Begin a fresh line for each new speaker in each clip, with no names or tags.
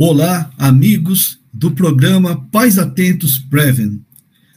Olá, amigos do programa Pais Atentos Preven.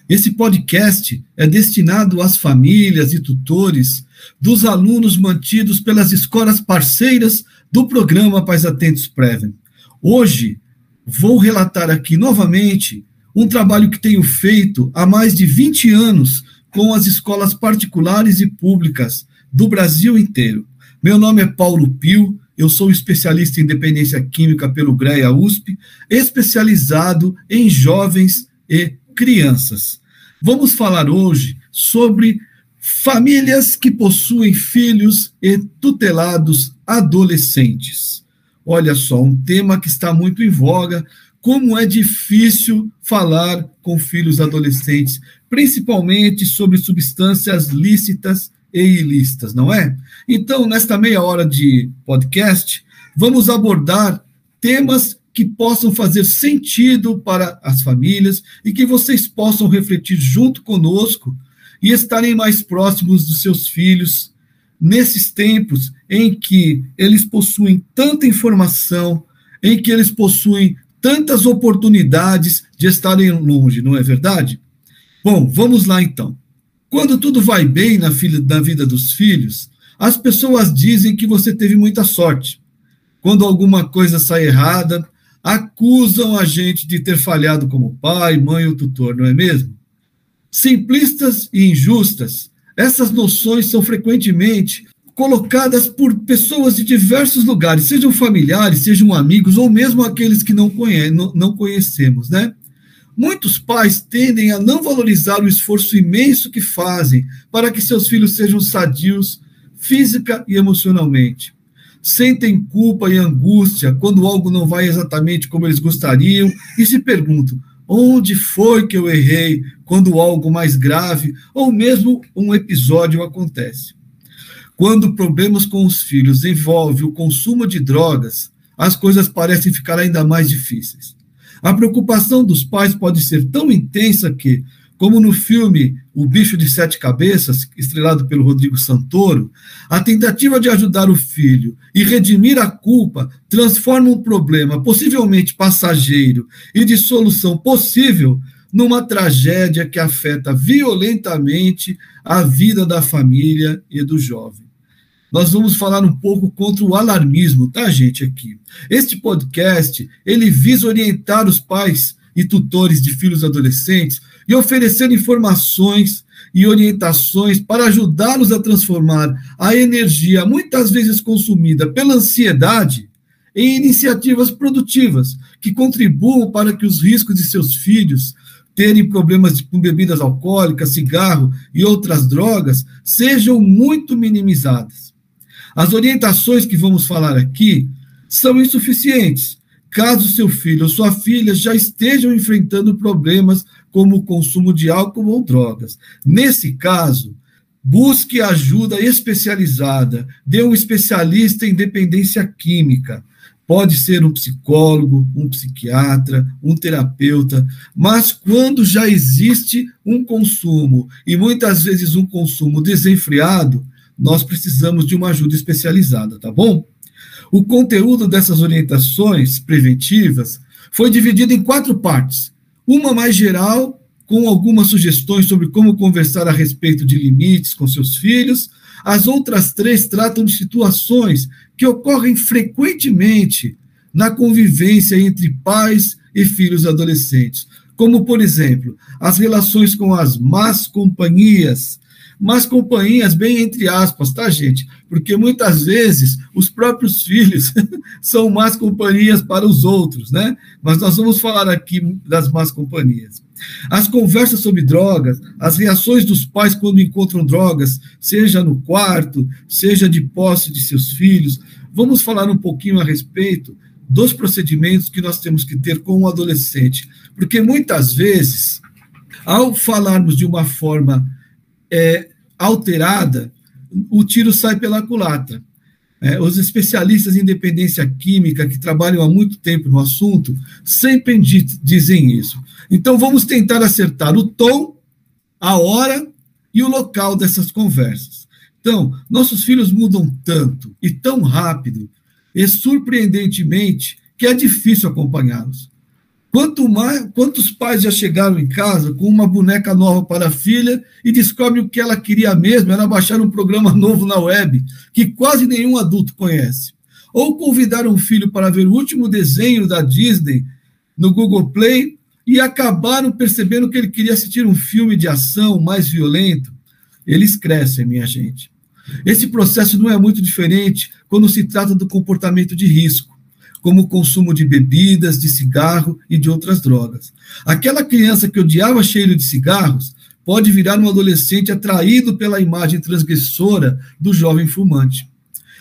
Esse podcast é destinado às famílias e tutores dos alunos mantidos pelas escolas parceiras do programa Pais Atentos Preven. Hoje vou relatar aqui novamente um trabalho que tenho feito há mais de 20 anos com as escolas particulares e públicas do Brasil inteiro. Meu nome é Paulo Pio, eu sou especialista em dependência química pelo GREA USP, especializado em jovens e crianças. Vamos falar hoje sobre famílias que possuem filhos e tutelados adolescentes. Olha só, um tema que está muito em voga, como é difícil falar com filhos adolescentes, principalmente sobre substâncias lícitas e ilícitas, não é? Então, nesta meia hora de podcast, vamos abordar temas que possam fazer sentido para as famílias e que vocês possam refletir junto conosco e estarem mais próximos dos seus filhos nesses tempos em que eles possuem tanta informação, em que eles possuem tantas oportunidades de estarem longe, não é verdade? Bom, vamos lá então. Quando tudo vai bem na, filha, na vida dos filhos, as pessoas dizem que você teve muita sorte. Quando alguma coisa sai errada, acusam a gente de ter falhado como pai, mãe ou tutor, não é mesmo? Simplistas e injustas, essas noções são frequentemente colocadas por pessoas de diversos lugares, sejam familiares, sejam amigos ou mesmo aqueles que não, conhe não conhecemos, né? Muitos pais tendem a não valorizar o esforço imenso que fazem para que seus filhos sejam sadios física e emocionalmente. Sentem culpa e angústia quando algo não vai exatamente como eles gostariam e se perguntam: onde foi que eu errei quando algo mais grave ou mesmo um episódio acontece? Quando problemas com os filhos envolvem o consumo de drogas, as coisas parecem ficar ainda mais difíceis. A preocupação dos pais pode ser tão intensa que, como no filme O Bicho de Sete Cabeças, estrelado pelo Rodrigo Santoro, a tentativa de ajudar o filho e redimir a culpa transforma um problema possivelmente passageiro e de solução possível numa tragédia que afeta violentamente a vida da família e do jovem nós vamos falar um pouco contra o alarmismo, tá, gente, aqui. Este podcast, ele visa orientar os pais e tutores de filhos adolescentes e oferecer informações e orientações para ajudá-los a transformar a energia, muitas vezes consumida pela ansiedade, em iniciativas produtivas que contribuam para que os riscos de seus filhos terem problemas com bebidas alcoólicas, cigarro e outras drogas sejam muito minimizadas. As orientações que vamos falar aqui são insuficientes, caso seu filho ou sua filha já estejam enfrentando problemas como o consumo de álcool ou drogas. Nesse caso, busque ajuda especializada, dê um especialista em dependência química. Pode ser um psicólogo, um psiquiatra, um terapeuta, mas quando já existe um consumo, e muitas vezes um consumo desenfreado, nós precisamos de uma ajuda especializada, tá bom? O conteúdo dessas orientações preventivas foi dividido em quatro partes. Uma mais geral, com algumas sugestões sobre como conversar a respeito de limites com seus filhos. As outras três tratam de situações que ocorrem frequentemente na convivência entre pais e filhos adolescentes, como, por exemplo, as relações com as más companhias, mas companhias bem entre aspas, tá, gente? Porque muitas vezes os próprios filhos são más companhias para os outros, né? Mas nós vamos falar aqui das más companhias. As conversas sobre drogas, as reações dos pais quando encontram drogas, seja no quarto, seja de posse de seus filhos. Vamos falar um pouquinho a respeito dos procedimentos que nós temos que ter com o adolescente, porque muitas vezes, ao falarmos de uma forma é, alterada, o tiro sai pela culatra. É, os especialistas em dependência química que trabalham há muito tempo no assunto sempre dizem isso. Então vamos tentar acertar o tom, a hora e o local dessas conversas. Então, nossos filhos mudam tanto e tão rápido e surpreendentemente que é difícil acompanhá-los. Quanto mais, quantos pais já chegaram em casa com uma boneca nova para a filha e descobrem o que ela queria mesmo era baixar um programa novo na web, que quase nenhum adulto conhece. Ou convidar um filho para ver o último desenho da Disney no Google Play e acabaram percebendo que ele queria assistir um filme de ação mais violento. Eles crescem, minha gente. Esse processo não é muito diferente quando se trata do comportamento de risco como o consumo de bebidas, de cigarro e de outras drogas. Aquela criança que odiava cheiro de cigarros pode virar um adolescente atraído pela imagem transgressora do jovem fumante.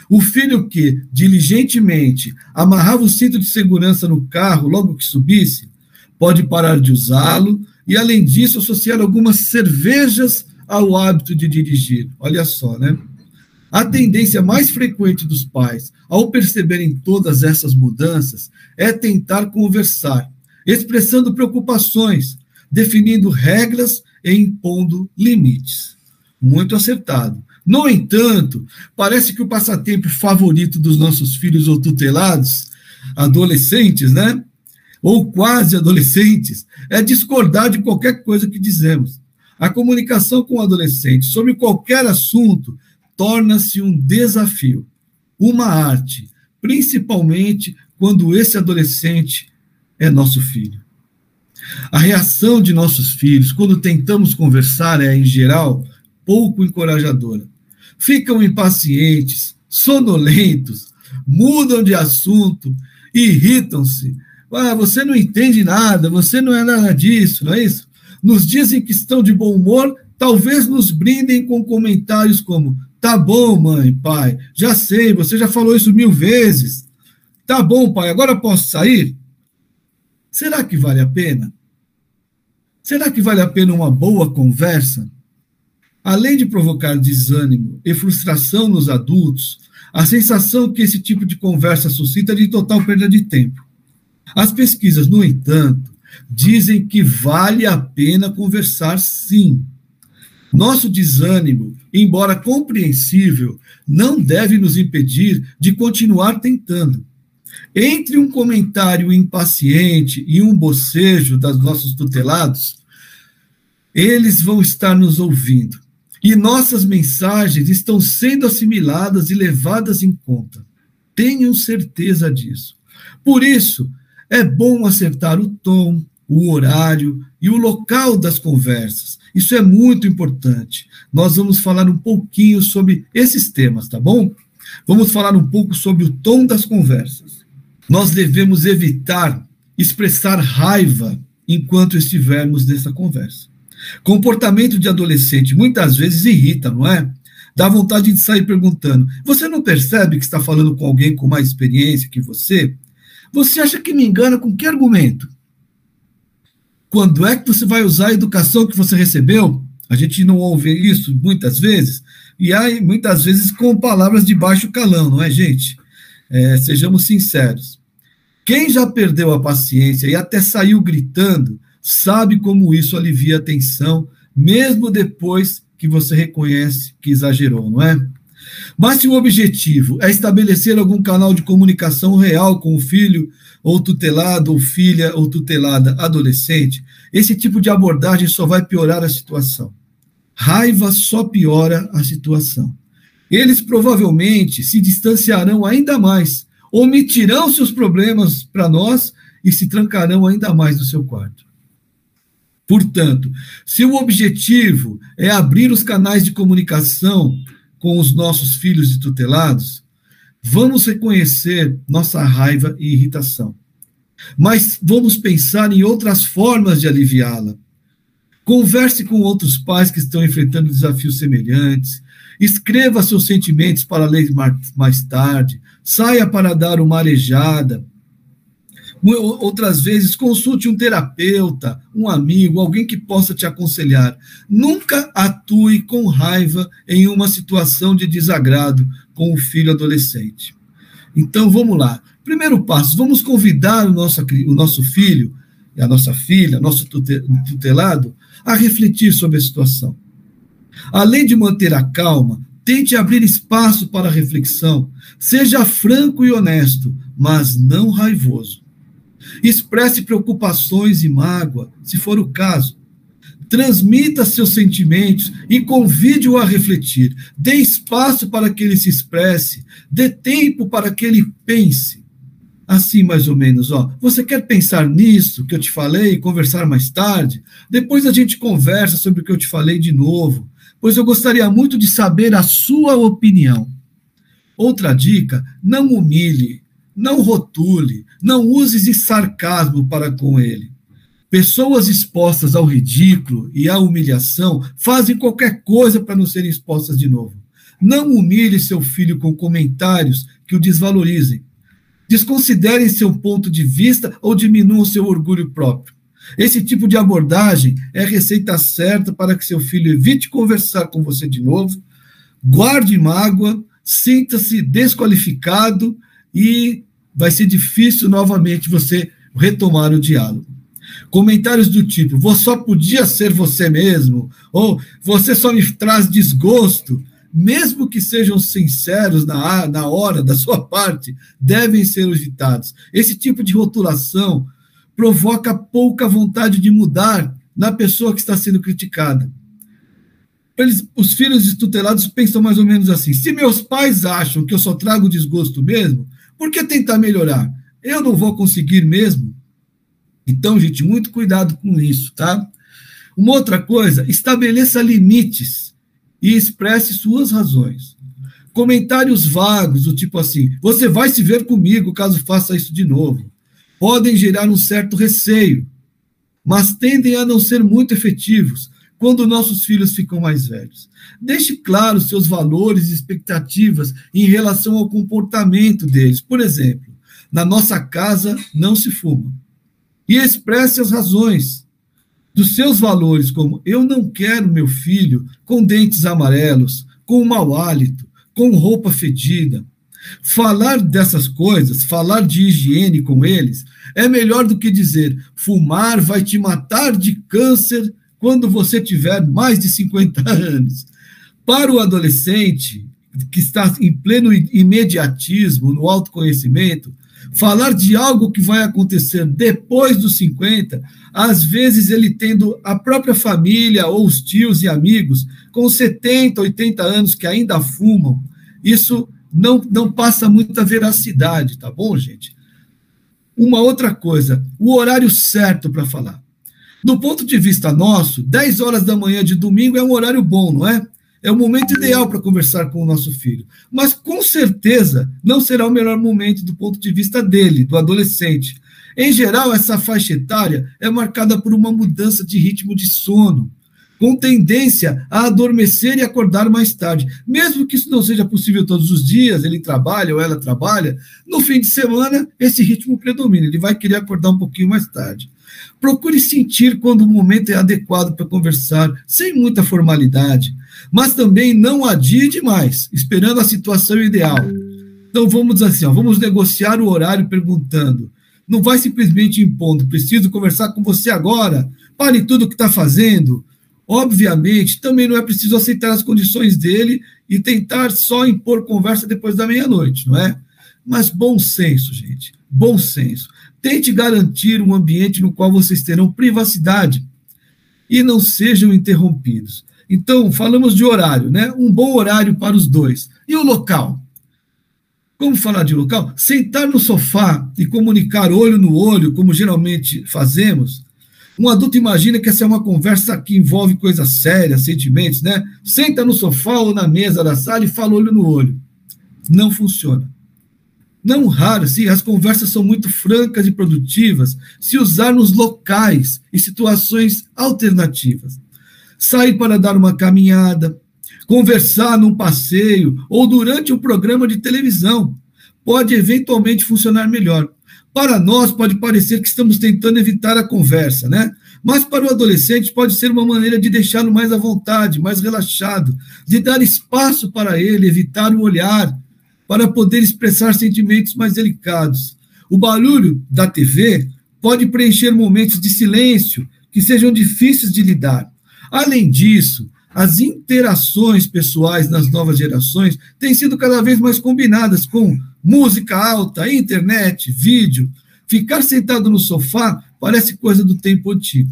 O filho que, diligentemente, amarrava o cinto de segurança no carro logo que subisse, pode parar de usá-lo e, além disso, associar algumas cervejas ao hábito de dirigir. Olha só, né? A tendência mais frequente dos pais, ao perceberem todas essas mudanças, é tentar conversar, expressando preocupações, definindo regras e impondo limites. Muito acertado. No entanto, parece que o passatempo favorito dos nossos filhos ou tutelados, adolescentes, né? Ou quase adolescentes, é discordar de qualquer coisa que dizemos. A comunicação com o adolescente sobre qualquer assunto torna-se um desafio, uma arte, principalmente quando esse adolescente é nosso filho. A reação de nossos filhos quando tentamos conversar é, em geral, pouco encorajadora. Ficam impacientes, sonolentos, mudam de assunto, irritam-se. Ah, você não entende nada, você não é nada disso, não é isso? Nos dias em que estão de bom humor, talvez nos brindem com comentários como: Tá bom, mãe, pai, já sei, você já falou isso mil vezes. Tá bom, pai, agora posso sair? Será que vale a pena? Será que vale a pena uma boa conversa? Além de provocar desânimo e frustração nos adultos, a sensação que esse tipo de conversa suscita é de total perda de tempo. As pesquisas, no entanto, dizem que vale a pena conversar sim. Nosso desânimo, embora compreensível, não deve nos impedir de continuar tentando. Entre um comentário impaciente e um bocejo dos nossos tutelados, eles vão estar nos ouvindo. E nossas mensagens estão sendo assimiladas e levadas em conta. Tenham certeza disso. Por isso, é bom acertar o tom, o horário e o local das conversas, isso é muito importante. Nós vamos falar um pouquinho sobre esses temas, tá bom? Vamos falar um pouco sobre o tom das conversas. Nós devemos evitar expressar raiva enquanto estivermos nessa conversa. Comportamento de adolescente muitas vezes irrita, não é? Dá vontade de sair perguntando: Você não percebe que está falando com alguém com mais experiência que você? Você acha que me engana com que argumento? Quando é que você vai usar a educação que você recebeu? A gente não ouve isso muitas vezes, e aí muitas vezes com palavras de baixo calão, não é, gente? É, sejamos sinceros. Quem já perdeu a paciência e até saiu gritando, sabe como isso alivia a tensão, mesmo depois que você reconhece que exagerou, não é? Mas se o objetivo é estabelecer algum canal de comunicação real com o filho ou tutelado, ou filha ou tutelada adolescente, esse tipo de abordagem só vai piorar a situação. Raiva só piora a situação. Eles provavelmente se distanciarão ainda mais, omitirão seus problemas para nós e se trancarão ainda mais no seu quarto. Portanto, se o objetivo é abrir os canais de comunicação com os nossos filhos e tutelados, Vamos reconhecer nossa raiva e irritação, mas vamos pensar em outras formas de aliviá-la. Converse com outros pais que estão enfrentando desafios semelhantes. Escreva seus sentimentos para ler mais tarde. Saia para dar uma arejada. Outras vezes, consulte um terapeuta, um amigo, alguém que possa te aconselhar. Nunca atue com raiva em uma situação de desagrado com o filho adolescente. Então, vamos lá. Primeiro passo, vamos convidar o nosso, o nosso filho, a nossa filha, nosso tutelado, a refletir sobre a situação. Além de manter a calma, tente abrir espaço para a reflexão. Seja franco e honesto, mas não raivoso. Expresse preocupações e mágoa, se for o caso. Transmita seus sentimentos e convide-o a refletir. Dê espaço para que ele se expresse. Dê tempo para que ele pense. Assim, mais ou menos, ó. Você quer pensar nisso que eu te falei e conversar mais tarde? Depois a gente conversa sobre o que eu te falei de novo, pois eu gostaria muito de saber a sua opinião. Outra dica: não humilhe, não rotule, não use sarcasmo para com ele. Pessoas expostas ao ridículo e à humilhação fazem qualquer coisa para não serem expostas de novo. Não humilhe seu filho com comentários que o desvalorizem. Desconsiderem seu ponto de vista ou diminuam seu orgulho próprio. Esse tipo de abordagem é receita certa para que seu filho evite conversar com você de novo, guarde mágoa, sinta-se desqualificado e vai ser difícil novamente você retomar o diálogo. Comentários do tipo: você só podia ser você mesmo, ou você só me traz desgosto, mesmo que sejam sinceros na, na hora da sua parte, devem ser evitados. Esse tipo de rotulação provoca pouca vontade de mudar na pessoa que está sendo criticada. Eles, os filhos tutelados pensam mais ou menos assim: se meus pais acham que eu só trago desgosto mesmo, por que tentar melhorar? Eu não vou conseguir mesmo. Então, gente, muito cuidado com isso, tá? Uma outra coisa, estabeleça limites e expresse suas razões. Comentários vagos, do tipo assim: você vai se ver comigo caso faça isso de novo. Podem gerar um certo receio, mas tendem a não ser muito efetivos quando nossos filhos ficam mais velhos. Deixe claro seus valores e expectativas em relação ao comportamento deles. Por exemplo, na nossa casa não se fuma. E expresse as razões dos seus valores, como eu não quero meu filho com dentes amarelos, com mau hálito, com roupa fedida. Falar dessas coisas, falar de higiene com eles, é melhor do que dizer fumar vai te matar de câncer quando você tiver mais de 50 anos. Para o adolescente que está em pleno imediatismo, no autoconhecimento, falar de algo que vai acontecer depois dos 50, às vezes ele tendo a própria família ou os tios e amigos com 70, 80 anos que ainda fumam, isso não, não passa muita veracidade, tá bom, gente? Uma outra coisa, o horário certo para falar. Do ponto de vista nosso, 10 horas da manhã de domingo é um horário bom, não é? É o momento ideal para conversar com o nosso filho. Mas, com certeza, não será o melhor momento do ponto de vista dele, do adolescente. Em geral, essa faixa etária é marcada por uma mudança de ritmo de sono, com tendência a adormecer e acordar mais tarde. Mesmo que isso não seja possível todos os dias, ele trabalha ou ela trabalha, no fim de semana esse ritmo predomina, ele vai querer acordar um pouquinho mais tarde. Procure sentir quando o momento é adequado para conversar, sem muita formalidade mas também não adie demais, esperando a situação ideal. Então vamos assim, ó, vamos negociar o horário perguntando. Não vai simplesmente impondo, preciso conversar com você agora, pare tudo o que está fazendo. Obviamente, também não é preciso aceitar as condições dele e tentar só impor conversa depois da meia-noite, não é? Mas bom senso, gente, bom senso. Tente garantir um ambiente no qual vocês terão privacidade e não sejam interrompidos. Então, falamos de horário, né? Um bom horário para os dois. E o local? Como falar de local? Sentar no sofá e comunicar olho no olho, como geralmente fazemos. Um adulto imagina que essa é uma conversa que envolve coisas sérias, sentimentos, né? Senta no sofá ou na mesa da sala e fala olho no olho. Não funciona. Não raro, sim, as conversas são muito francas e produtivas se usar nos locais e situações alternativas sair para dar uma caminhada, conversar num passeio ou durante um programa de televisão. Pode eventualmente funcionar melhor. Para nós, pode parecer que estamos tentando evitar a conversa, né? Mas para o adolescente, pode ser uma maneira de deixá-lo mais à vontade, mais relaxado, de dar espaço para ele, evitar o olhar, para poder expressar sentimentos mais delicados. O barulho da TV pode preencher momentos de silêncio que sejam difíceis de lidar. Além disso, as interações pessoais nas novas gerações têm sido cada vez mais combinadas com música alta, internet, vídeo. Ficar sentado no sofá parece coisa do tempo antigo.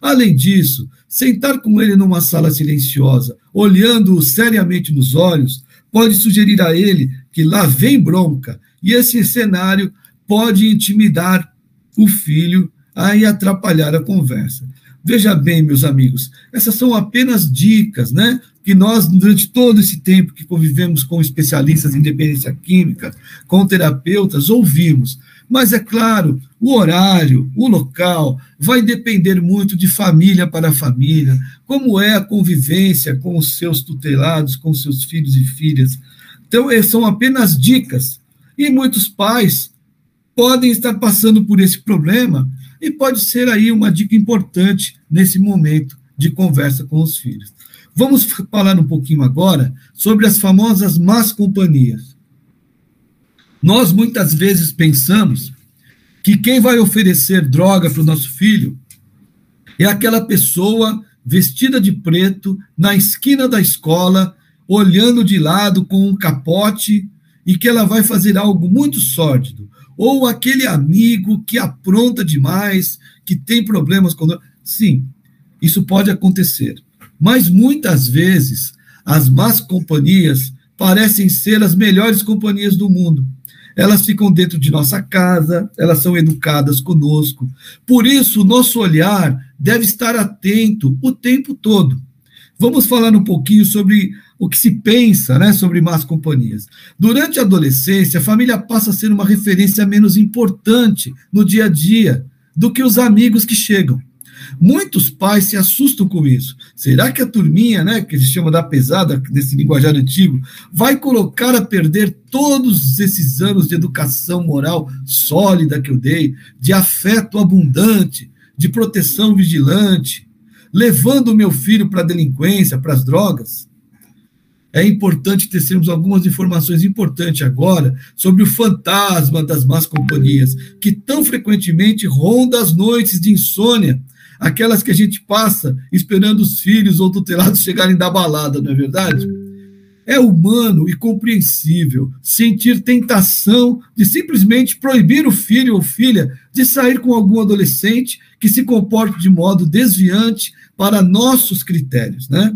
Além disso, sentar com ele numa sala silenciosa, olhando-o seriamente nos olhos, pode sugerir a ele que lá vem bronca, e esse cenário pode intimidar o filho a atrapalhar a conversa. Veja bem, meus amigos, essas são apenas dicas, né? Que nós, durante todo esse tempo que convivemos com especialistas em dependência química, com terapeutas, ouvimos. Mas é claro, o horário, o local, vai depender muito de família para família, como é a convivência com os seus tutelados, com seus filhos e filhas. Então, são apenas dicas. E muitos pais podem estar passando por esse problema e pode ser aí uma dica importante nesse momento de conversa com os filhos. Vamos falar um pouquinho agora sobre as famosas más companhias. Nós muitas vezes pensamos que quem vai oferecer droga para o nosso filho é aquela pessoa vestida de preto na esquina da escola, olhando de lado com um capote e que ela vai fazer algo muito sórdido ou aquele amigo que apronta demais, que tem problemas com. Sim, isso pode acontecer. Mas muitas vezes as más companhias parecem ser as melhores companhias do mundo. Elas ficam dentro de nossa casa, elas são educadas conosco. Por isso, o nosso olhar deve estar atento o tempo todo. Vamos falar um pouquinho sobre o que se pensa né, sobre más companhias. Durante a adolescência, a família passa a ser uma referência menos importante no dia a dia do que os amigos que chegam. Muitos pais se assustam com isso. Será que a turminha, né, que se chama da pesada, desse linguajar antigo, vai colocar a perder todos esses anos de educação moral sólida que eu dei, de afeto abundante, de proteção vigilante, levando o meu filho para a delinquência, para as drogas? É importante tecermos algumas informações importantes agora sobre o fantasma das más companhias, que tão frequentemente ronda as noites de insônia, aquelas que a gente passa esperando os filhos ou tutelados chegarem da balada, não é verdade? É humano e compreensível sentir tentação de simplesmente proibir o filho ou filha de sair com algum adolescente que se comporte de modo desviante para nossos critérios, né?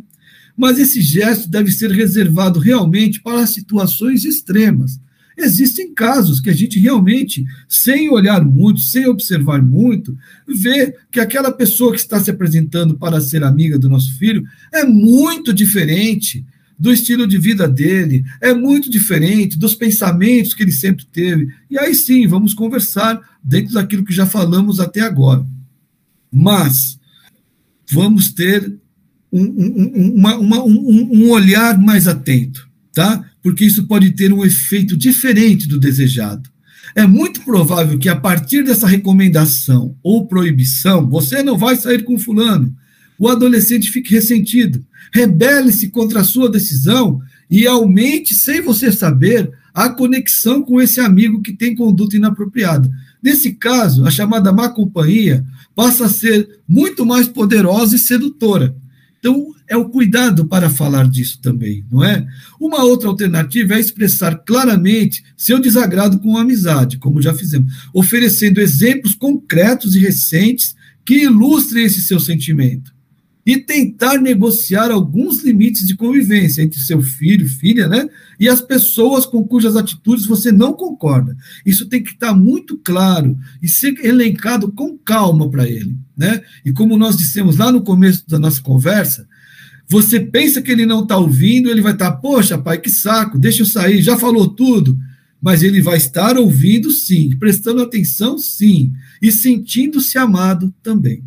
Mas esse gesto deve ser reservado realmente para situações extremas. Existem casos que a gente realmente, sem olhar muito, sem observar muito, vê que aquela pessoa que está se apresentando para ser amiga do nosso filho é muito diferente do estilo de vida dele, é muito diferente dos pensamentos que ele sempre teve. E aí sim, vamos conversar dentro daquilo que já falamos até agora. Mas vamos ter um, um, uma, uma, um, um olhar mais atento, tá? Porque isso pode ter um efeito diferente do desejado. É muito provável que a partir dessa recomendação ou proibição, você não vai sair com fulano. O adolescente fique ressentido, rebele-se contra a sua decisão e aumente, sem você saber, a conexão com esse amigo que tem conduta inapropriada. Nesse caso, a chamada má companhia passa a ser muito mais poderosa e sedutora. Então, é o cuidado para falar disso também, não é? Uma outra alternativa é expressar claramente seu desagrado com a amizade, como já fizemos, oferecendo exemplos concretos e recentes que ilustrem esse seu sentimento e tentar negociar alguns limites de convivência entre seu filho, filha, né, e as pessoas com cujas atitudes você não concorda. Isso tem que estar muito claro e ser elencado com calma para ele, né? E como nós dissemos lá no começo da nossa conversa, você pensa que ele não está ouvindo, ele vai estar, tá, poxa, pai, que saco, deixa eu sair, já falou tudo. Mas ele vai estar ouvindo sim, prestando atenção sim, e sentindo-se amado também.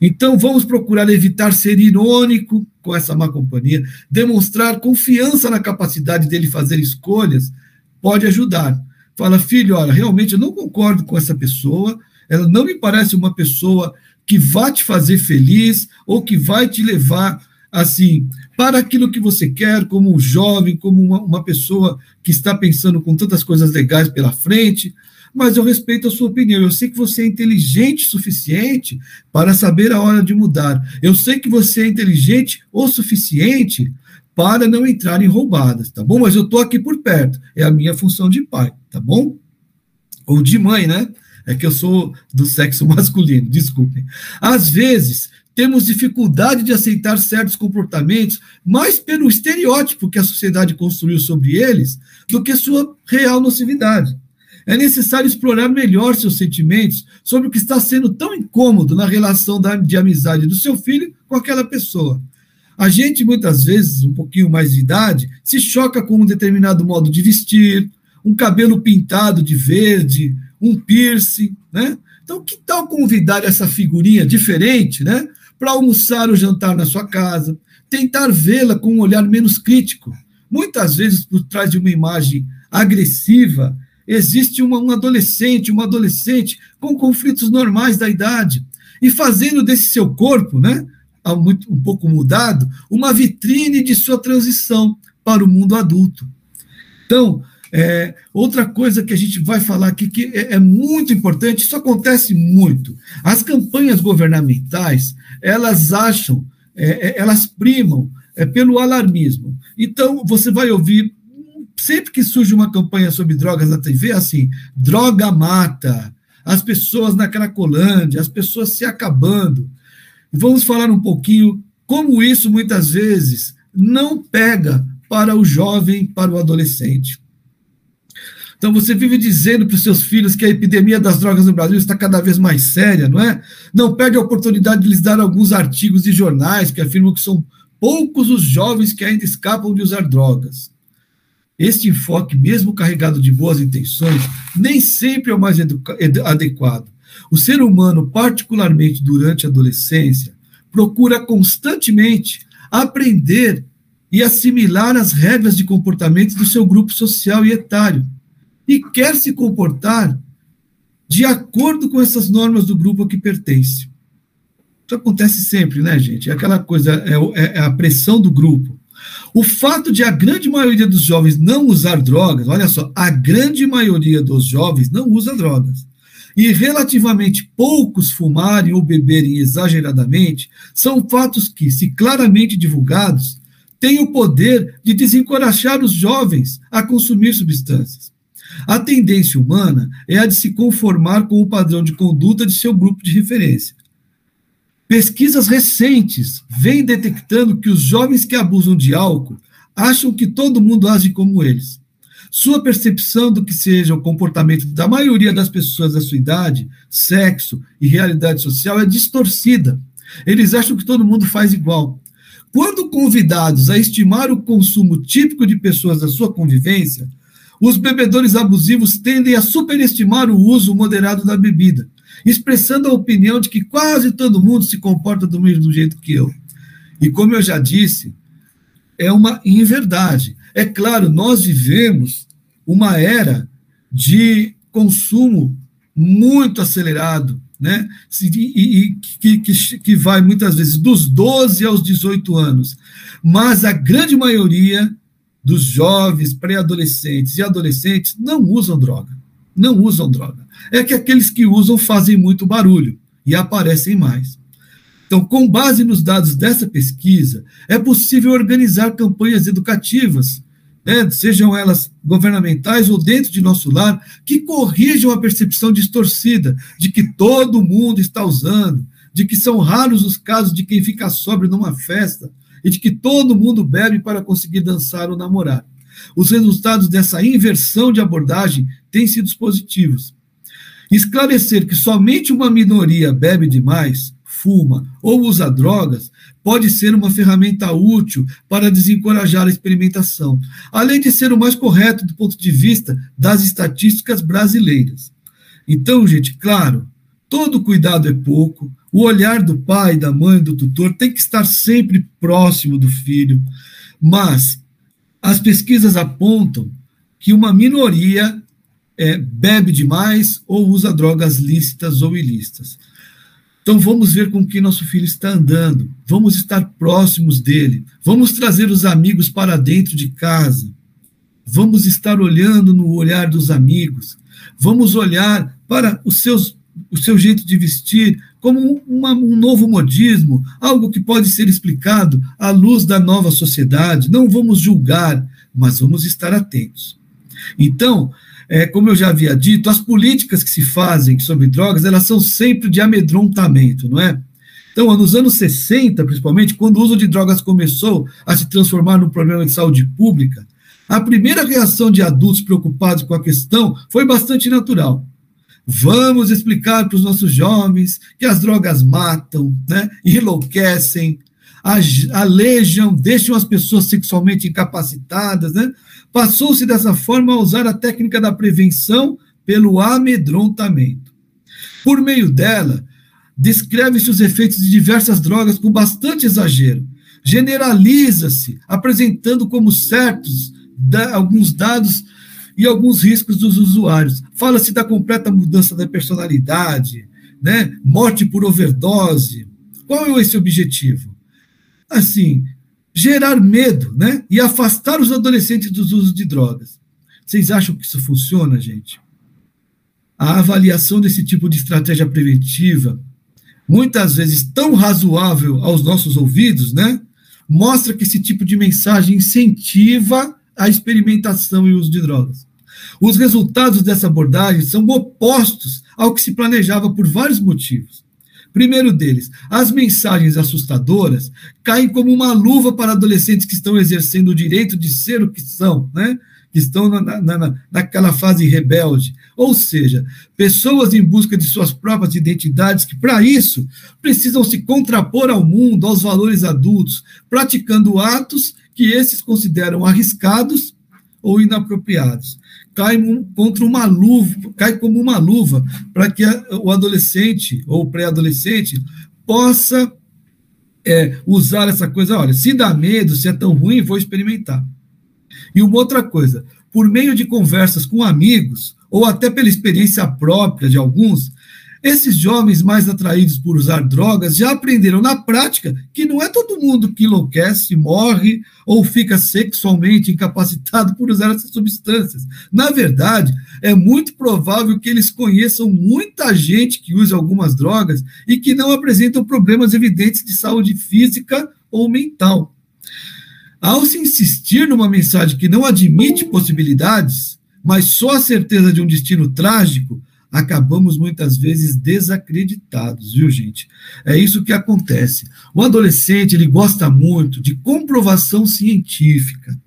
Então, vamos procurar evitar ser irônico com essa má companhia, demonstrar confiança na capacidade dele fazer escolhas, pode ajudar. Fala, filho, olha, realmente eu não concordo com essa pessoa, ela não me parece uma pessoa que vai te fazer feliz ou que vai te levar assim para aquilo que você quer, como um jovem, como uma, uma pessoa que está pensando com tantas coisas legais pela frente mas eu respeito a sua opinião. Eu sei que você é inteligente o suficiente para saber a hora de mudar. Eu sei que você é inteligente o suficiente para não entrar em roubadas, tá bom? Mas eu estou aqui por perto, é a minha função de pai, tá bom? Ou de mãe, né? É que eu sou do sexo masculino, desculpem. Às vezes, temos dificuldade de aceitar certos comportamentos mais pelo estereótipo que a sociedade construiu sobre eles do que sua real nocividade. É necessário explorar melhor seus sentimentos sobre o que está sendo tão incômodo na relação de amizade do seu filho com aquela pessoa. A gente, muitas vezes, um pouquinho mais de idade, se choca com um determinado modo de vestir, um cabelo pintado de verde, um piercing, né? Então, que tal convidar essa figurinha diferente, né? Para almoçar ou jantar na sua casa, tentar vê-la com um olhar menos crítico. Muitas vezes, por trás de uma imagem agressiva, existe uma, um adolescente, uma adolescente com conflitos normais da idade, e fazendo desse seu corpo, né? muito, um pouco mudado, uma vitrine de sua transição para o mundo adulto. Então, é, outra coisa que a gente vai falar aqui que é, é, muito importante, isso acontece muito. As campanhas governamentais, elas acham, é, é elas primam é, pelo alarmismo. Então, você vai ouvir, sempre que surge uma campanha sobre drogas na TV, assim, droga mata, as pessoas na Cracolândia, as pessoas se acabando. Vamos falar um pouquinho como isso muitas vezes não pega para o jovem, para o adolescente. Então você vive dizendo para os seus filhos que a epidemia das drogas no Brasil está cada vez mais séria, não é? Não perde a oportunidade de lhes dar alguns artigos de jornais que afirmam que são poucos os jovens que ainda escapam de usar drogas. Este enfoque, mesmo carregado de boas intenções, nem sempre é o mais adequado. O ser humano, particularmente durante a adolescência, procura constantemente aprender e assimilar as regras de comportamento do seu grupo social e etário e quer se comportar de acordo com essas normas do grupo a que pertence. Isso acontece sempre, né, gente? É aquela coisa, é, é, é a pressão do grupo. O fato de a grande maioria dos jovens não usar drogas, olha só, a grande maioria dos jovens não usa drogas e relativamente poucos fumarem ou beberem exageradamente, são fatos que, se claramente divulgados, têm o poder de desencorajar os jovens a consumir substâncias. A tendência humana é a de se conformar com o padrão de conduta de seu grupo de referência. Pesquisas recentes vêm detectando que os jovens que abusam de álcool acham que todo mundo age como eles. Sua percepção do que seja o comportamento da maioria das pessoas da sua idade, sexo e realidade social é distorcida. Eles acham que todo mundo faz igual. Quando convidados a estimar o consumo típico de pessoas da sua convivência, os bebedores abusivos tendem a superestimar o uso moderado da bebida, expressando a opinião de que quase todo mundo se comporta do mesmo jeito que eu. E como eu já disse, é uma inverdade. É claro, nós vivemos uma era de consumo muito acelerado, né? E, e que, que, que vai muitas vezes dos 12 aos 18 anos. Mas a grande maioria dos jovens, pré-adolescentes e adolescentes não usam droga. Não usam droga. É que aqueles que usam fazem muito barulho e aparecem mais. Então, com base nos dados dessa pesquisa, é possível organizar campanhas educativas né, sejam elas governamentais ou dentro de nosso lar, que corrijam a percepção distorcida de que todo mundo está usando, de que são raros os casos de quem fica sóbrio numa festa e de que todo mundo bebe para conseguir dançar ou namorar. Os resultados dessa inversão de abordagem têm sido positivos. Esclarecer que somente uma minoria bebe demais, fuma ou usa drogas pode ser uma ferramenta útil para desencorajar a experimentação, além de ser o mais correto do ponto de vista das estatísticas brasileiras. Então, gente, claro, todo cuidado é pouco, o olhar do pai, da mãe, do tutor tem que estar sempre próximo do filho, mas as pesquisas apontam que uma minoria é, bebe demais ou usa drogas lícitas ou ilícitas. Então vamos ver com que nosso filho está andando, vamos estar próximos dele, vamos trazer os amigos para dentro de casa, vamos estar olhando no olhar dos amigos, vamos olhar para os seus o seu jeito de vestir como uma, um novo modismo, algo que pode ser explicado à luz da nova sociedade. Não vamos julgar, mas vamos estar atentos. Então, é, como eu já havia dito, as políticas que se fazem sobre drogas, elas são sempre de amedrontamento, não é? Então, nos anos 60, principalmente, quando o uso de drogas começou a se transformar num problema de saúde pública, a primeira reação de adultos preocupados com a questão foi bastante natural. Vamos explicar para os nossos jovens que as drogas matam, né, enlouquecem, alejam, deixam as pessoas sexualmente incapacitadas. Né? Passou-se dessa forma a usar a técnica da prevenção pelo amedrontamento. Por meio dela, descreve-se os efeitos de diversas drogas com bastante exagero. Generaliza-se, apresentando como certos da, alguns dados e alguns riscos dos usuários. Fala-se da completa mudança da personalidade, né? morte por overdose. Qual é esse objetivo? Assim, gerar medo né? e afastar os adolescentes dos usos de drogas. Vocês acham que isso funciona, gente? A avaliação desse tipo de estratégia preventiva, muitas vezes tão razoável aos nossos ouvidos, né? mostra que esse tipo de mensagem incentiva a experimentação e uso de drogas. Os resultados dessa abordagem são opostos ao que se planejava por vários motivos. Primeiro deles, as mensagens assustadoras caem como uma luva para adolescentes que estão exercendo o direito de ser o que são, né? que estão na, na, naquela fase rebelde. Ou seja, pessoas em busca de suas próprias identidades que, para isso, precisam se contrapor ao mundo, aos valores adultos, praticando atos que esses consideram arriscados ou inapropriados cai contra uma luva, cai como uma luva para que o adolescente ou pré-adolescente possa é, usar essa coisa. Olha, se dá medo, se é tão ruim, vou experimentar. E uma outra coisa, por meio de conversas com amigos, ou até pela experiência própria de alguns, esses jovens mais atraídos por usar drogas já aprenderam na prática que não é todo mundo que enlouquece, morre ou fica sexualmente incapacitado por usar essas substâncias. Na verdade, é muito provável que eles conheçam muita gente que usa algumas drogas e que não apresentam problemas evidentes de saúde física ou mental. Ao se insistir numa mensagem que não admite possibilidades, mas só a certeza de um destino trágico, acabamos muitas vezes desacreditados, viu, gente? É isso que acontece. O adolescente, ele gosta muito de comprovação científica.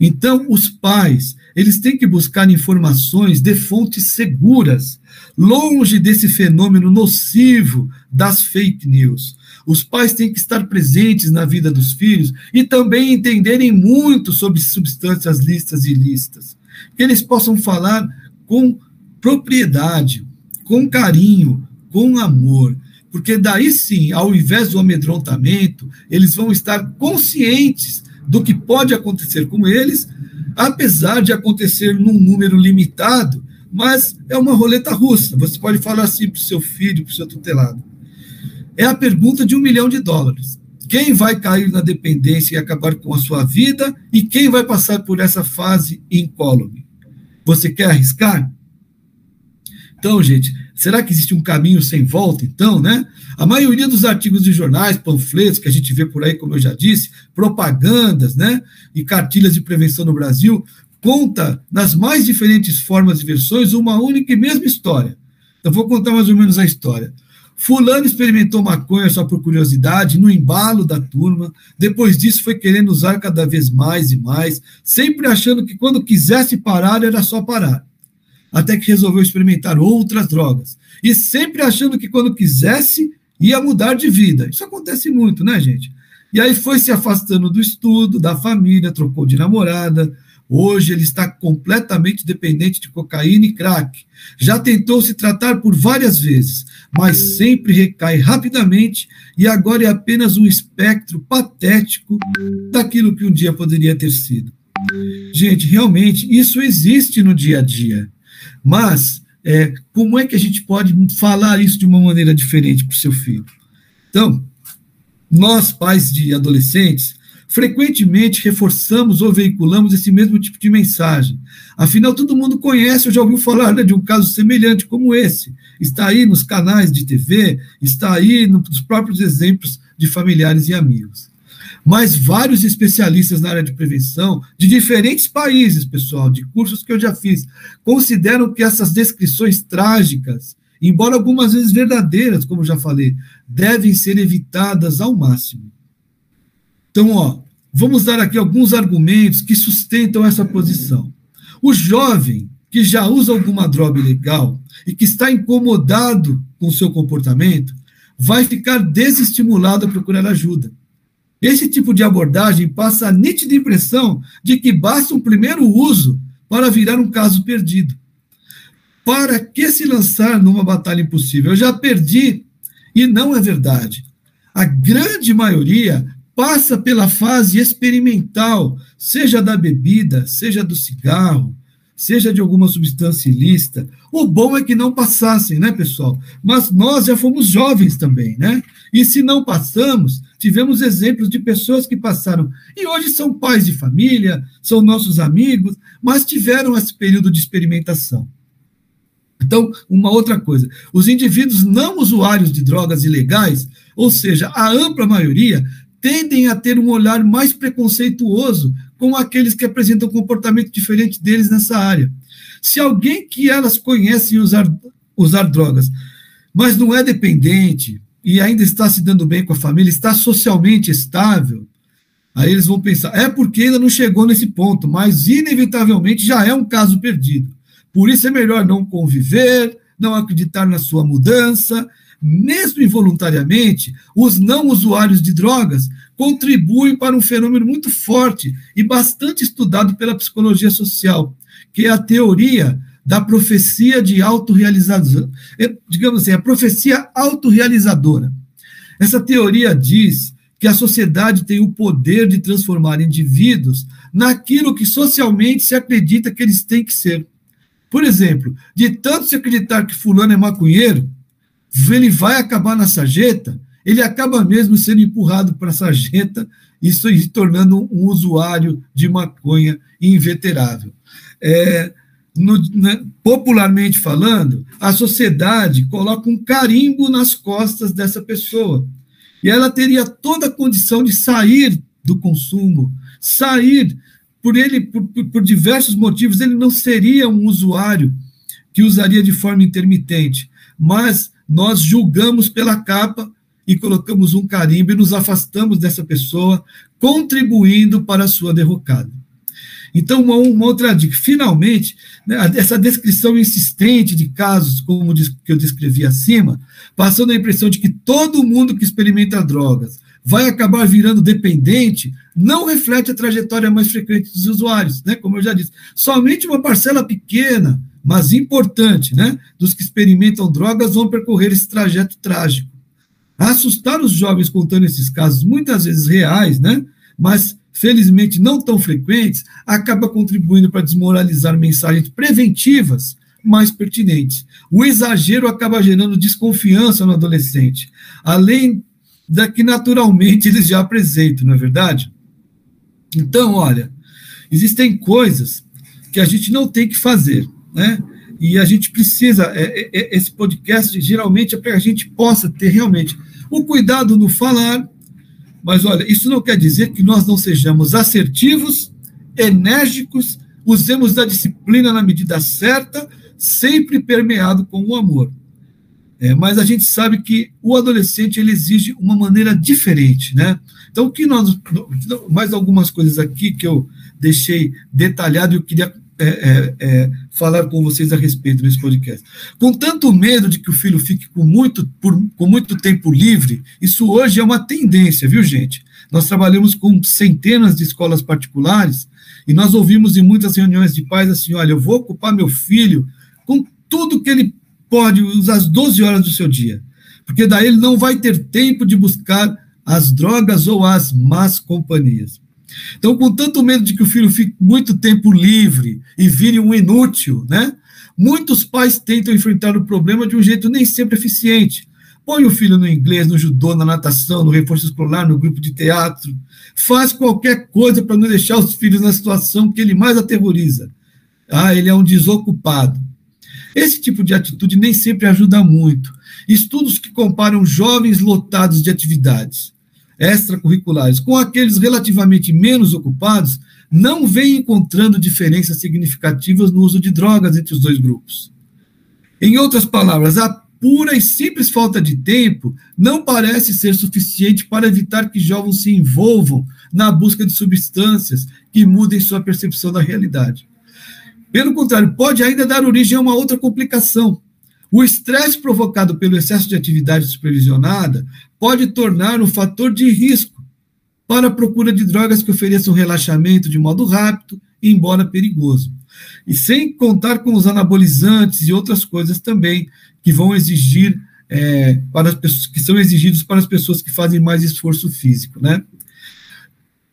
Então, os pais, eles têm que buscar informações de fontes seguras, longe desse fenômeno nocivo das fake news. Os pais têm que estar presentes na vida dos filhos e também entenderem muito sobre substâncias listas e ilícitas. Que eles possam falar com propriedade, com carinho, com amor. Porque daí sim, ao invés do amedrontamento, eles vão estar conscientes do que pode acontecer com eles, apesar de acontecer num número limitado, mas é uma roleta russa. Você pode falar assim para o seu filho, para o seu tutelado. É a pergunta de um milhão de dólares. Quem vai cair na dependência e acabar com a sua vida e quem vai passar por essa fase incólume? Você quer arriscar? Então, gente, será que existe um caminho sem volta, então, né? A maioria dos artigos de jornais, panfletos que a gente vê por aí, como eu já disse, propagandas, né? E cartilhas de prevenção no Brasil, conta nas mais diferentes formas e versões uma única e mesma história. Então, vou contar mais ou menos a história. Fulano experimentou maconha só por curiosidade, no embalo da turma. Depois disso, foi querendo usar cada vez mais e mais, sempre achando que quando quisesse parar, era só parar até que resolveu experimentar outras drogas. E sempre achando que quando quisesse, ia mudar de vida. Isso acontece muito, né, gente? E aí foi se afastando do estudo, da família, trocou de namorada. Hoje ele está completamente dependente de cocaína e crack. Já tentou se tratar por várias vezes, mas sempre recai rapidamente e agora é apenas um espectro patético daquilo que um dia poderia ter sido. Gente, realmente, isso existe no dia a dia. Mas é, como é que a gente pode falar isso de uma maneira diferente para o seu filho? Então, nós, pais de adolescentes, frequentemente reforçamos ou veiculamos esse mesmo tipo de mensagem. Afinal, todo mundo conhece ou já ouviu falar né, de um caso semelhante como esse. Está aí nos canais de TV, está aí nos próprios exemplos de familiares e amigos. Mas vários especialistas na área de prevenção, de diferentes países, pessoal, de cursos que eu já fiz, consideram que essas descrições trágicas, embora algumas vezes verdadeiras, como já falei, devem ser evitadas ao máximo. Então, ó, vamos dar aqui alguns argumentos que sustentam essa posição. O jovem que já usa alguma droga ilegal e que está incomodado com seu comportamento, vai ficar desestimulado a procurar ajuda. Esse tipo de abordagem passa a nítida impressão de que basta um primeiro uso para virar um caso perdido. Para que se lançar numa batalha impossível? Eu já perdi, e não é verdade. A grande maioria passa pela fase experimental, seja da bebida, seja do cigarro, seja de alguma substância ilícita. O bom é que não passassem, né, pessoal? Mas nós já fomos jovens também, né? E se não passamos, tivemos exemplos de pessoas que passaram e hoje são pais de família, são nossos amigos, mas tiveram esse período de experimentação. Então, uma outra coisa, os indivíduos não usuários de drogas ilegais, ou seja, a ampla maioria, tendem a ter um olhar mais preconceituoso com aqueles que apresentam comportamento diferente deles nessa área. Se alguém que elas conhecem usar, usar drogas, mas não é dependente e ainda está se dando bem com a família, está socialmente estável, aí eles vão pensar, é porque ainda não chegou nesse ponto, mas inevitavelmente já é um caso perdido. Por isso é melhor não conviver, não acreditar na sua mudança, mesmo involuntariamente, os não usuários de drogas contribuem para um fenômeno muito forte e bastante estudado pela psicologia social, que é a teoria da profecia de autorrealização, é, digamos assim, a profecia autorrealizadora. Essa teoria diz que a sociedade tem o poder de transformar indivíduos naquilo que socialmente se acredita que eles têm que ser. Por exemplo, de tanto se acreditar que fulano é maconheiro, ele vai acabar na sarjeta, ele acaba mesmo sendo empurrado para a sarjeta e se tornando um usuário de maconha inveterável. É, no, né, popularmente falando, a sociedade coloca um carimbo nas costas dessa pessoa. E ela teria toda a condição de sair do consumo, sair, por ele, por, por diversos motivos, ele não seria um usuário que usaria de forma intermitente, mas nós julgamos pela capa e colocamos um carimbo e nos afastamos dessa pessoa, contribuindo para a sua derrocada. Então, uma, uma outra dica, finalmente, né, essa descrição insistente de casos, como que eu descrevi acima, passando a impressão de que todo mundo que experimenta drogas vai acabar virando dependente, não reflete a trajetória mais frequente dos usuários, né? Como eu já disse, somente uma parcela pequena mas importante, né, dos que experimentam drogas vão percorrer esse trajeto trágico. Assustar os jovens contando esses casos, muitas vezes reais, né, mas felizmente não tão frequentes, acaba contribuindo para desmoralizar mensagens preventivas mais pertinentes. O exagero acaba gerando desconfiança no adolescente, além da que naturalmente eles já apresentam, não é verdade? Então, olha, existem coisas que a gente não tem que fazer né? E a gente precisa, é, é, é esse podcast geralmente é para que a gente possa ter realmente o cuidado no falar, mas olha, isso não quer dizer que nós não sejamos assertivos, enérgicos, usemos da disciplina na medida certa, sempre permeado com o amor. É, mas a gente sabe que o adolescente ele exige uma maneira diferente, né? Então, que nós. Mais algumas coisas aqui que eu deixei detalhado e eu queria é, é, é, falar com vocês a respeito desse podcast. Com tanto medo de que o filho fique com muito, por, com muito tempo livre, isso hoje é uma tendência, viu, gente? Nós trabalhamos com centenas de escolas particulares e nós ouvimos em muitas reuniões de pais assim: olha, eu vou ocupar meu filho com tudo que ele pode, as 12 horas do seu dia, porque daí ele não vai ter tempo de buscar as drogas ou as más companhias. Então, com tanto medo de que o filho fique muito tempo livre e vire um inútil, né? Muitos pais tentam enfrentar o problema de um jeito nem sempre eficiente, Põe o filho no inglês, no judô, na natação, no reforço escolar, no grupo de teatro. Faz qualquer coisa para não deixar os filhos na situação que ele mais aterroriza. Ah, ele é um desocupado. Esse tipo de atitude nem sempre ajuda muito. Estudos que comparam jovens lotados de atividades extracurriculares com aqueles relativamente menos ocupados não vêm encontrando diferenças significativas no uso de drogas entre os dois grupos. Em outras palavras, a pura e simples falta de tempo não parece ser suficiente para evitar que jovens se envolvam na busca de substâncias que mudem sua percepção da realidade. Pelo contrário, pode ainda dar origem a uma outra complicação. O estresse provocado pelo excesso de atividade supervisionada pode tornar um fator de risco para a procura de drogas que ofereçam relaxamento de modo rápido, embora perigoso. E sem contar com os anabolizantes e outras coisas também que vão exigir é, para as pessoas que são exigidos para as pessoas que fazem mais esforço físico, né?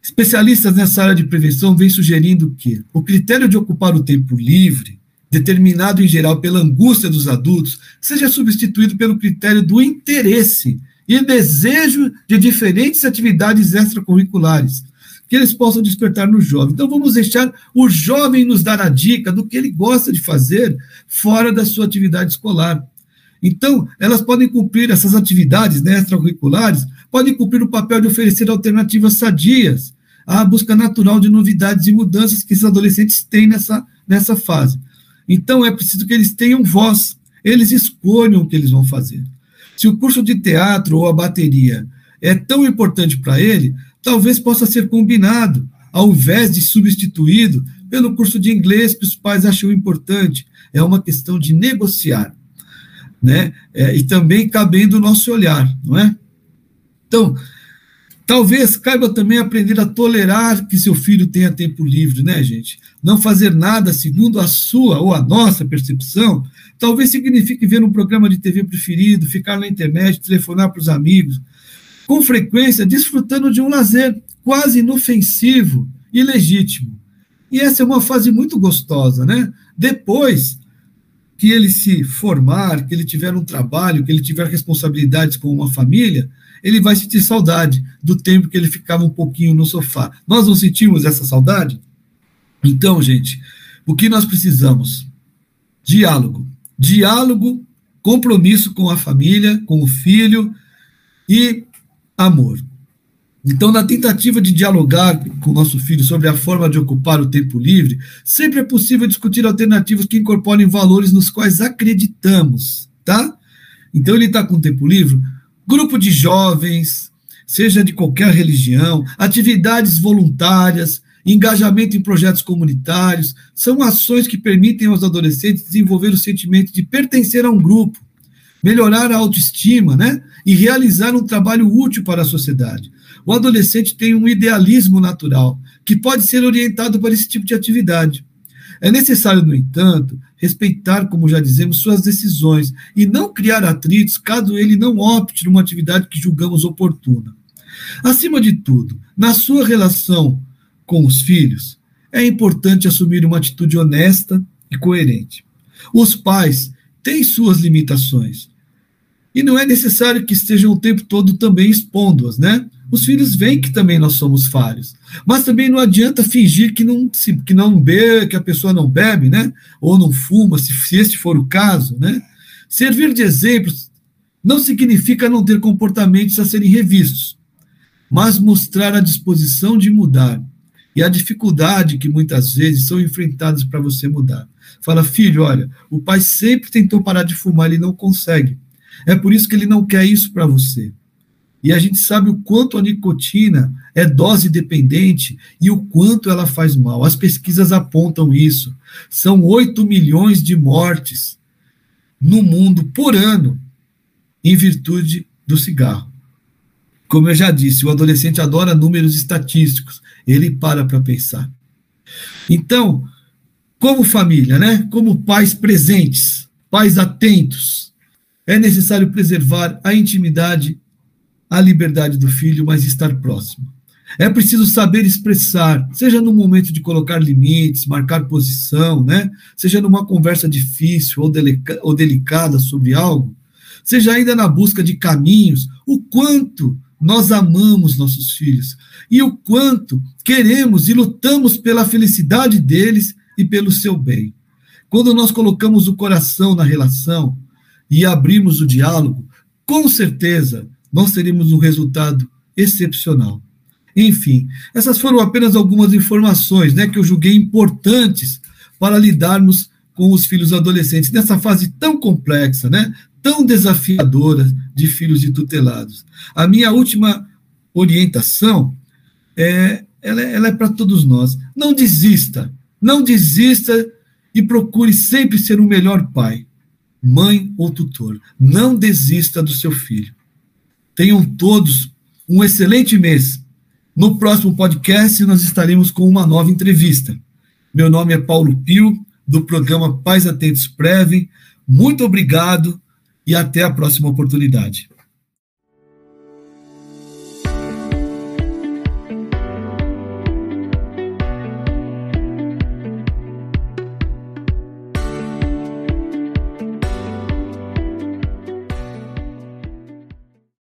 Especialistas nessa área de prevenção vêm sugerindo que o critério de ocupar o tempo livre, determinado em geral pela angústia dos adultos, seja substituído pelo critério do interesse e desejo de diferentes atividades extracurriculares, que eles possam despertar no jovem. Então, vamos deixar o jovem nos dar a dica do que ele gosta de fazer fora da sua atividade escolar. Então, elas podem cumprir essas atividades né, extracurriculares, podem cumprir o papel de oferecer alternativas sadias à busca natural de novidades e mudanças que esses adolescentes têm nessa, nessa fase. Então, é preciso que eles tenham voz, eles escolham o que eles vão fazer. Se o curso de teatro ou a bateria é tão importante para ele, talvez possa ser combinado, ao invés de substituído pelo curso de inglês que os pais acham importante. É uma questão de negociar, né? É, e também cabendo o nosso olhar, não é? Então, Talvez caiba também aprender a tolerar que seu filho tenha tempo livre, né, gente? Não fazer nada segundo a sua ou a nossa percepção, talvez signifique ver um programa de TV preferido, ficar na internet, telefonar para os amigos, com frequência desfrutando de um lazer quase inofensivo e legítimo. E essa é uma fase muito gostosa, né? Depois que ele se formar, que ele tiver um trabalho, que ele tiver responsabilidades com uma família, ele vai sentir saudade do tempo que ele ficava um pouquinho no sofá. Nós não sentimos essa saudade? Então, gente, o que nós precisamos? Diálogo. Diálogo, compromisso com a família, com o filho e amor. Então, na tentativa de dialogar com o nosso filho sobre a forma de ocupar o tempo livre, sempre é possível discutir alternativas que incorporem valores nos quais acreditamos, tá? Então, ele está com o tempo livre, grupo de jovens, seja de qualquer religião, atividades voluntárias, engajamento em projetos comunitários, são ações que permitem aos adolescentes desenvolver o sentimento de pertencer a um grupo, melhorar a autoestima, né? E realizar um trabalho útil para a sociedade. O adolescente tem um idealismo natural, que pode ser orientado para esse tipo de atividade. É necessário, no entanto, respeitar, como já dizemos, suas decisões e não criar atritos caso ele não opte numa atividade que julgamos oportuna. Acima de tudo, na sua relação com os filhos, é importante assumir uma atitude honesta e coerente. Os pais têm suas limitações. E não é necessário que estejam o tempo todo também expondo-as, né? Os filhos veem que também nós somos falhos. Mas também não adianta fingir que não, que não bebe, que a pessoa não bebe, né? Ou não fuma, se, se este for o caso, né? Servir de exemplos não significa não ter comportamentos a serem revistos, mas mostrar a disposição de mudar e a dificuldade que muitas vezes são enfrentadas para você mudar. Fala, filho, olha, o pai sempre tentou parar de fumar, ele não consegue. É por isso que ele não quer isso para você. E a gente sabe o quanto a nicotina é dose dependente e o quanto ela faz mal. As pesquisas apontam isso. São 8 milhões de mortes no mundo por ano em virtude do cigarro. Como eu já disse, o adolescente adora números estatísticos, ele para para pensar. Então, como família, né? Como pais presentes, pais atentos, é necessário preservar a intimidade a liberdade do filho, mas estar próximo. É preciso saber expressar, seja no momento de colocar limites, marcar posição, né? seja numa conversa difícil ou, delica ou delicada sobre algo, seja ainda na busca de caminhos, o quanto nós amamos nossos filhos e o quanto queremos e lutamos pela felicidade deles e pelo seu bem. Quando nós colocamos o coração na relação e abrimos o diálogo, com certeza nós teremos um resultado excepcional. Enfim, essas foram apenas algumas informações né, que eu julguei importantes para lidarmos com os filhos adolescentes nessa fase tão complexa, né, tão desafiadora de filhos de tutelados. A minha última orientação é, ela, ela é para todos nós. Não desista, não desista e procure sempre ser o melhor pai, mãe ou tutor. Não desista do seu filho. Tenham todos um excelente mês. No próximo podcast, nós estaremos com uma nova entrevista. Meu nome é Paulo Pio, do programa Pais Atentos Prevem. Muito obrigado e até a próxima oportunidade.